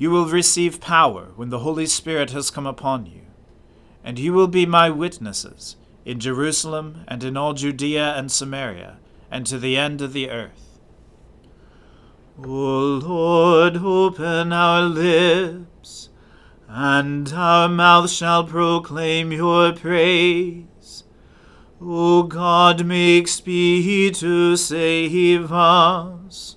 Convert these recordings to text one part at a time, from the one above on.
You will receive power when the Holy Spirit has come upon you, and you will be my witnesses in Jerusalem and in all Judea and Samaria, and to the end of the earth. O Lord, open our lips, and our mouth shall proclaim your praise. O God, make speed to save us.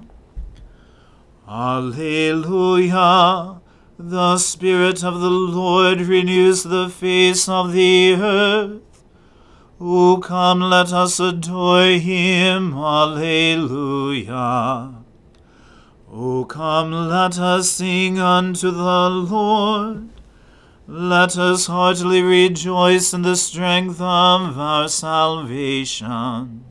Alleluia. The Spirit of the Lord renews the face of the earth. O come, let us adore him. Alleluia. O come, let us sing unto the Lord. Let us heartily rejoice in the strength of our salvation.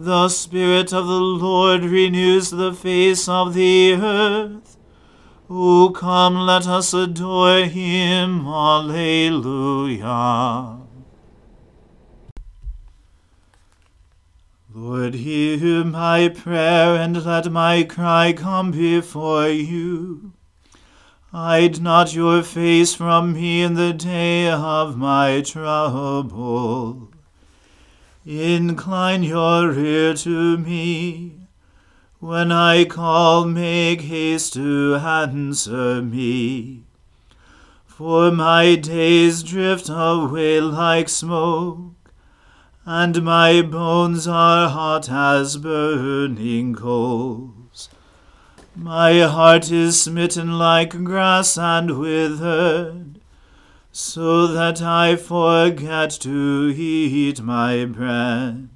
The Spirit of the Lord renews the face of the earth. O come, let us adore him. Alleluia. Lord, hear my prayer, and let my cry come before you. Hide not your face from me in the day of my trouble. Incline your ear to me. When I call, make haste to answer me. For my days drift away like smoke, and my bones are hot as burning coals. My heart is smitten like grass and withered so that I forget to eat my bread.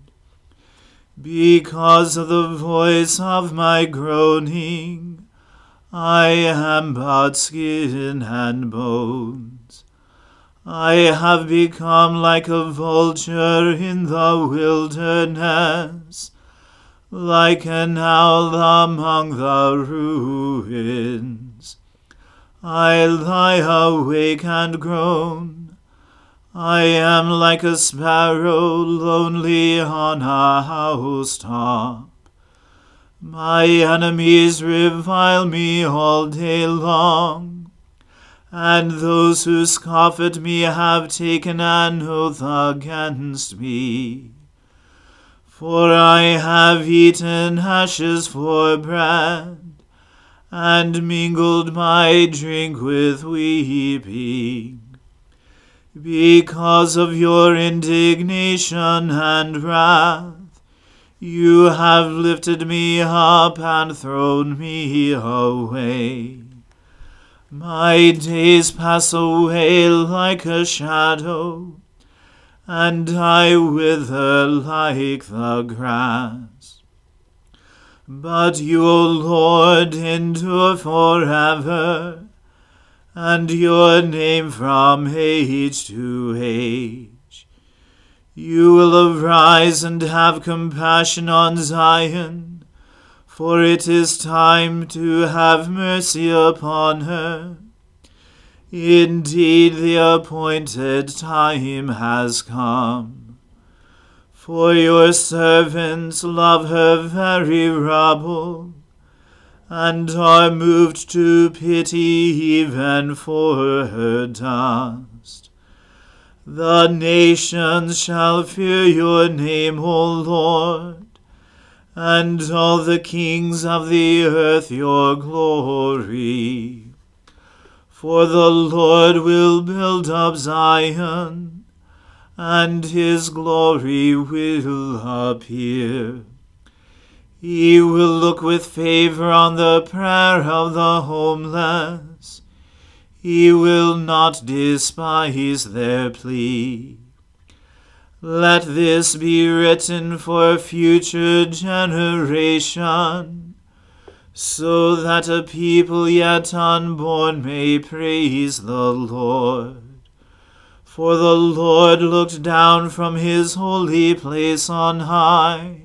Because of the voice of my groaning, I am but skin and bones. I have become like a vulture in the wilderness, like an owl among the ruins. I lie awake and groan. I am like a sparrow lonely on a housetop. My enemies revile me all day long, and those who scoff at me have taken an oath against me. For I have eaten ashes for bread and mingled my drink with weeping. Because of your indignation and wrath, you have lifted me up and thrown me away. My days pass away like a shadow, and I wither like the grass. But you, O Lord, endure forever, and your name from age to age. You will arise and have compassion on Zion, for it is time to have mercy upon her. Indeed, the appointed time has come. For your servants love her very rubble, and are moved to pity even for her dust. The nations shall fear your name, O Lord, and all the kings of the earth your glory. For the Lord will build up Zion, and his glory will appear. He will look with favor on the prayer of the homeless. He will not despise their plea. Let this be written for future generation so that a people yet unborn may praise the Lord. For the Lord looked down from his holy place on high.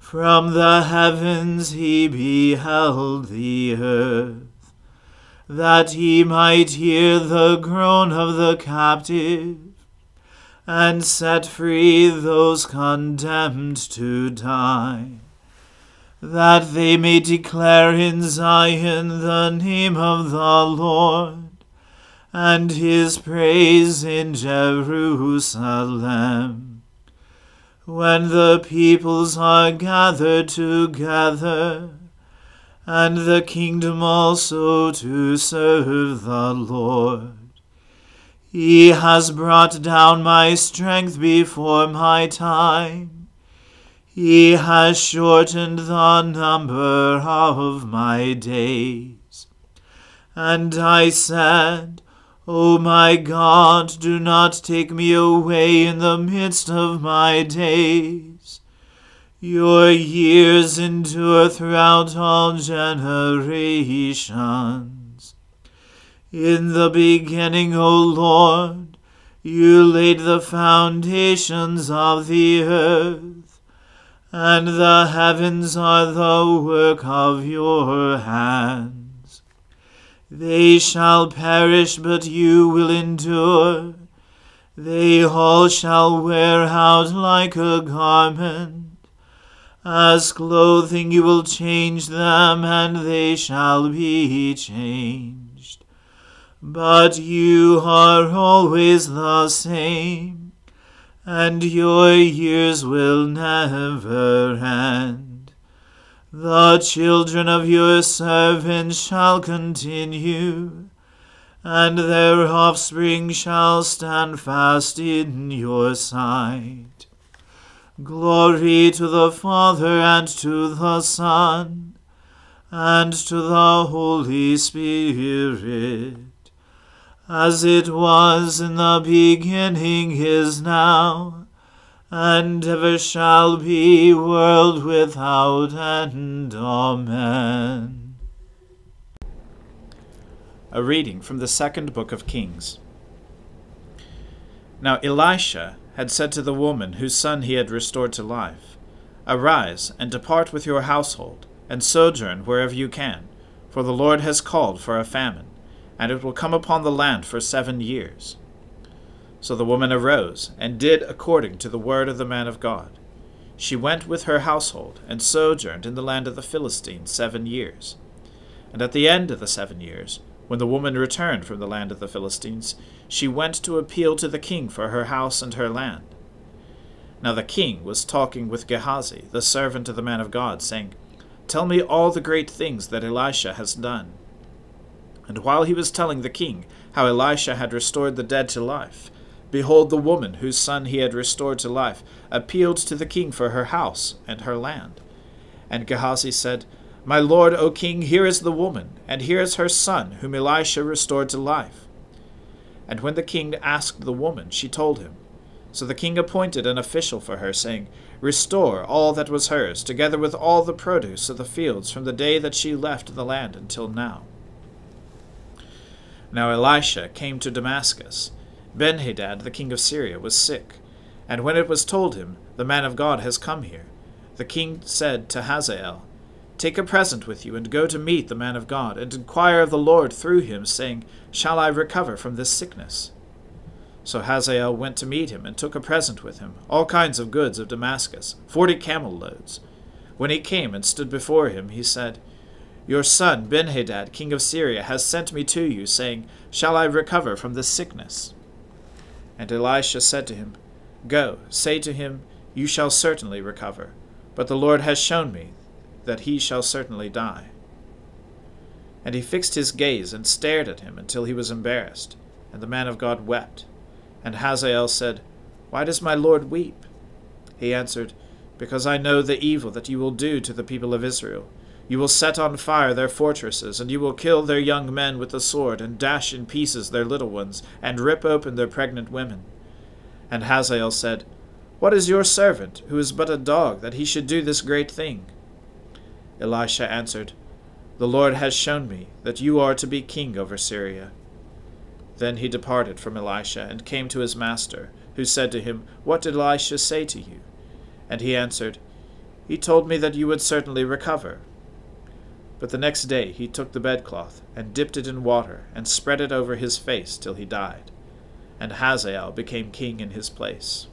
From the heavens he beheld the earth, that he might hear the groan of the captive, and set free those condemned to die that they may declare in Zion the name of the Lord, and his praise in Jerusalem. When the peoples are gathered together, and the kingdom also to serve the Lord. He has brought down my strength before my time he has shortened the number of my days. And I said, O my God, do not take me away in the midst of my days. Your years endure throughout all generations. In the beginning, O Lord, you laid the foundations of the earth and the heavens are the work of your hands. They shall perish, but you will endure. They all shall wear out like a garment. As clothing you will change them, and they shall be changed. But you are always the same and your years will never end. The children of your servants shall continue, and their offspring shall stand fast in your sight. Glory to the Father and to the Son and to the Holy Spirit as it was in the beginning is now, and ever shall be, world without end. Amen. A reading from the second book of Kings. Now Elisha had said to the woman whose son he had restored to life, Arise and depart with your household, and sojourn wherever you can, for the Lord has called for a famine and it will come upon the land for seven years. So the woman arose, and did according to the word of the man of God. She went with her household, and sojourned in the land of the Philistines seven years. And at the end of the seven years, when the woman returned from the land of the Philistines, she went to appeal to the king for her house and her land. Now the king was talking with Gehazi, the servant of the man of God, saying, Tell me all the great things that Elisha has done. And while he was telling the king how Elisha had restored the dead to life, behold, the woman whose son he had restored to life appealed to the king for her house and her land. And Gehazi said, My lord, O king, here is the woman, and here is her son, whom Elisha restored to life. And when the king asked the woman, she told him. So the king appointed an official for her, saying, Restore all that was hers, together with all the produce of the fields, from the day that she left the land until now. Now Elisha came to Damascus. Benhadad, the king of Syria, was sick. And when it was told him, The man of God has come here, the king said to Hazael, Take a present with you, and go to meet the man of God, and inquire of the Lord through him, saying, Shall I recover from this sickness? So Hazael went to meet him, and took a present with him, all kinds of goods of Damascus, forty camel loads. When he came and stood before him, he said, Your son Benhadad, king of Syria, has sent me to you, saying, Shall I recover from this sickness? And Elisha said to him, Go, say to him, You shall certainly recover. But the Lord has shown me that he shall certainly die. And he fixed his gaze and stared at him until he was embarrassed, and the man of God wept. And Hazael said, Why does my Lord weep? He answered, Because I know the evil that you will do to the people of Israel. You will set on fire their fortresses, and you will kill their young men with the sword, and dash in pieces their little ones, and rip open their pregnant women. And Hazael said, What is your servant, who is but a dog, that he should do this great thing? Elisha answered, The Lord has shown me that you are to be king over Syria. Then he departed from Elisha, and came to his master, who said to him, What did Elisha say to you? And he answered, He told me that you would certainly recover. But the next day he took the bedcloth, and dipped it in water, and spread it over his face till he died. And Hazael became king in his place.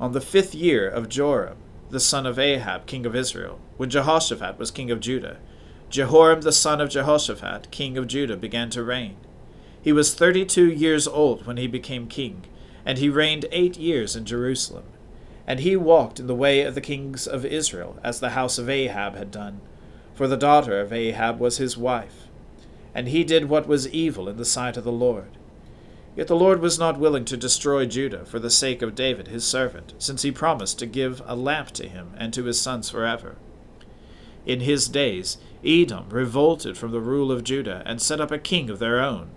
On the fifth year of Joram, the son of Ahab, king of Israel, when Jehoshaphat was king of Judah. Jehoram the son of Jehoshaphat, king of Judah, began to reign. He was thirty two years old when he became king, and he reigned eight years in Jerusalem. And he walked in the way of the kings of Israel, as the house of Ahab had done, for the daughter of Ahab was his wife. And he did what was evil in the sight of the Lord. Yet the Lord was not willing to destroy Judah for the sake of David his servant, since he promised to give a lamp to him and to his sons forever. In his days Edom revolted from the rule of Judah and set up a king of their own.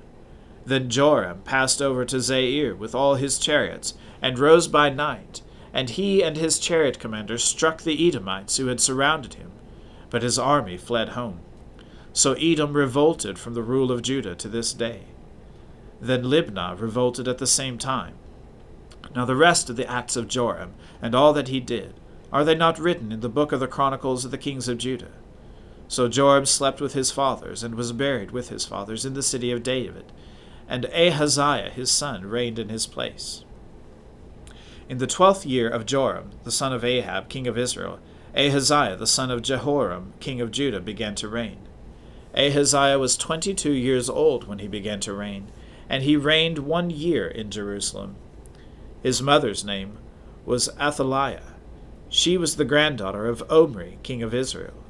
Then Joram passed over to Zair with all his chariots, and rose by night, and he and his chariot commanders struck the Edomites who had surrounded him, but his army fled home. So Edom revolted from the rule of Judah to this day. Then Libnah revolted at the same time. Now the rest of the acts of Joram, and all that he did, are they not written in the book of the Chronicles of the kings of Judah? So Joram slept with his fathers, and was buried with his fathers in the city of David, and Ahaziah his son reigned in his place. In the twelfth year of Joram, the son of Ahab, king of Israel, Ahaziah the son of Jehoram, king of Judah, began to reign. Ahaziah was twenty two years old when he began to reign, and he reigned one year in Jerusalem. His mother's name was Athaliah. She was the granddaughter of Omri, king of Israel.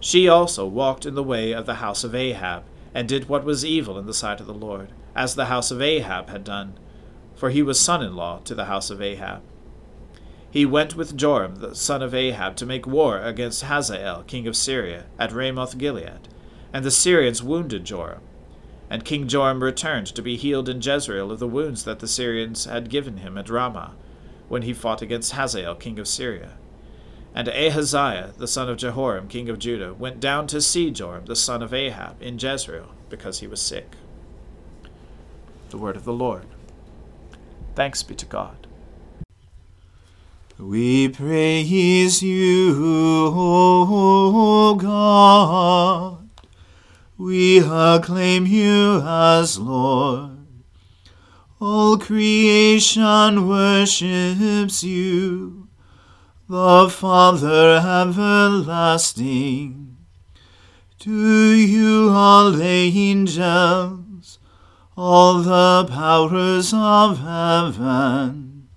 She also walked in the way of the house of Ahab, and did what was evil in the sight of the Lord, as the house of Ahab had done, for he was son in law to the house of Ahab. He went with Joram the son of Ahab to make war against Hazael king of Syria at Ramoth Gilead, and the Syrians wounded Joram. And King Joram returned to be healed in Jezreel of the wounds that the Syrians had given him at Ramah, when he fought against Hazael king of Syria. And Ahaziah the son of Jehoram king of Judah went down to see Joram the son of Ahab in Jezreel, because he was sick. The word of the Lord. Thanks be to God. We praise you, O God. We acclaim you as Lord. All creation worships you, the Father everlasting. To you all angels, all the powers of heaven,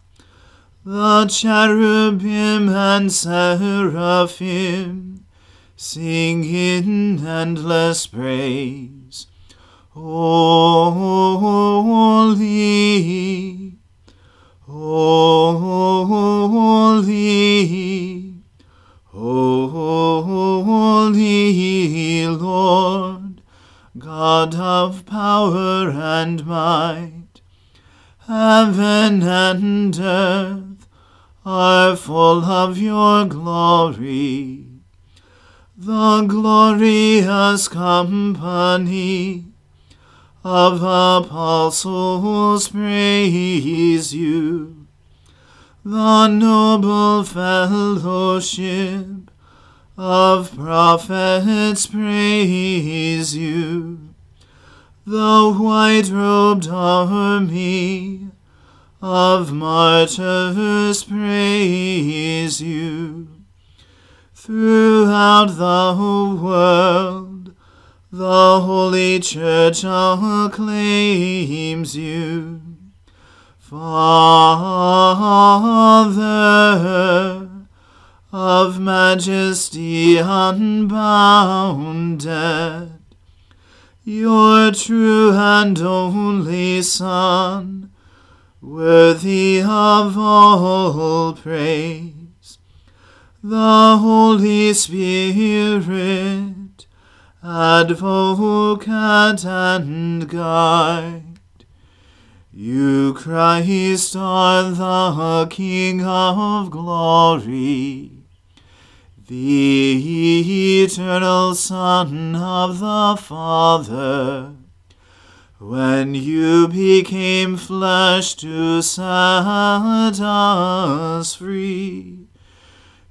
the cherubim and seraphim, Sing in endless praise. Holy, holy, holy Lord, God of power and might. Heaven and earth are full of your glory. The glorious company of apostles praise you. The noble fellowship of prophets praise you. The white robed army of martyrs praise you. Throughout the world, the Holy Church acclaims you. Father of majesty unbounded, your true and only Son, worthy of all praise, the Holy Spirit, advocate and guide. You, Christ, are the King of glory the eternal Son of the Father, when you became flesh to set us free,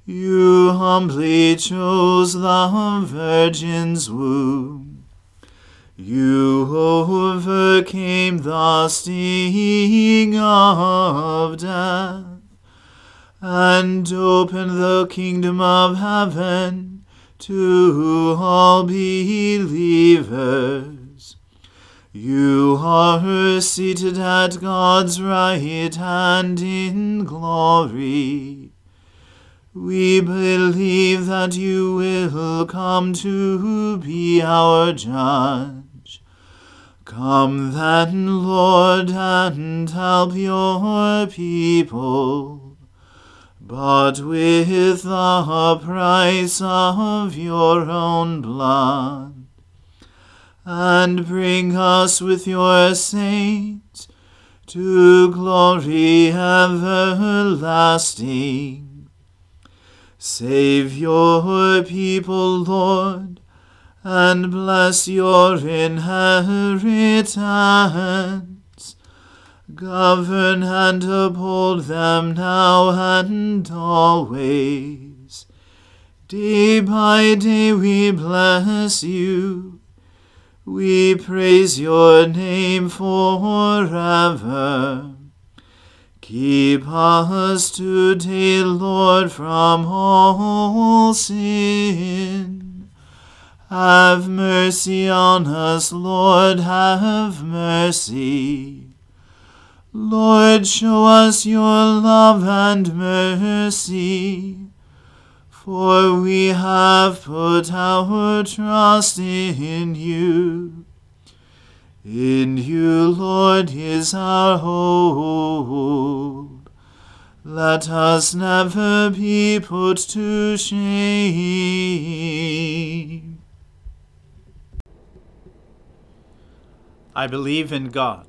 you humbly chose the Virgin's womb. You overcame the sting of death and open the kingdom of heaven to all believers. You are seated at God's right hand in glory. We believe that you will come to be our judge. Come then, Lord, and help your people but with the price of your own blood. And bring us with your saints to glory everlasting. Save your people, Lord, and bless your inheritance Govern and uphold them now and always. Day by day we bless you. We praise your name forever. Keep us today, Lord, from all sin. Have mercy on us, Lord, have mercy. Lord, show us your love and mercy, for we have put our trust in you. In you, Lord, is our hope. Let us never be put to shame. I believe in God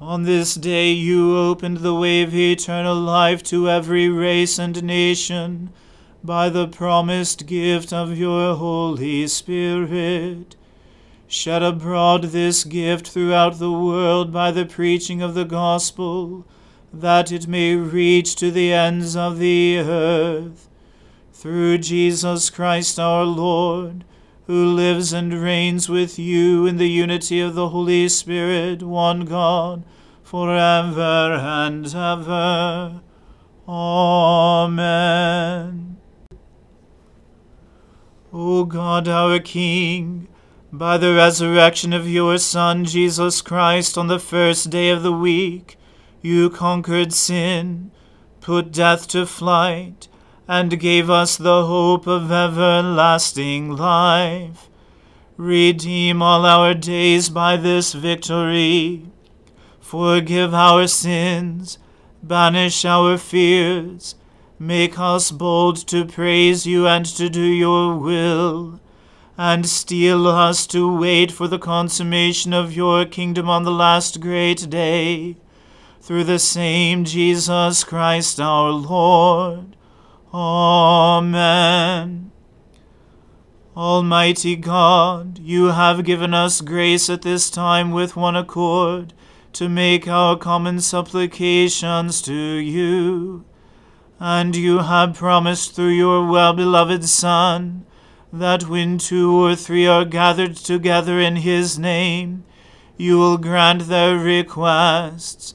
on this day you opened the way of eternal life to every race and nation by the promised gift of your Holy Spirit. Shed abroad this gift throughout the world by the preaching of the gospel, that it may reach to the ends of the earth. Through Jesus Christ our Lord, who lives and reigns with you in the unity of the Holy Spirit, one God, for ever and ever. Amen. O God, our King, by the resurrection of your Son, Jesus Christ, on the first day of the week, you conquered sin, put death to flight, and gave us the hope of everlasting life. Redeem all our days by this victory. Forgive our sins, banish our fears, make us bold to praise you and to do your will, and steel us to wait for the consummation of your kingdom on the last great day. Through the same Jesus Christ our Lord. Amen. Almighty God, you have given us grace at this time with one accord to make our common supplications to you. And you have promised through your well beloved Son that when two or three are gathered together in his name, you will grant their requests.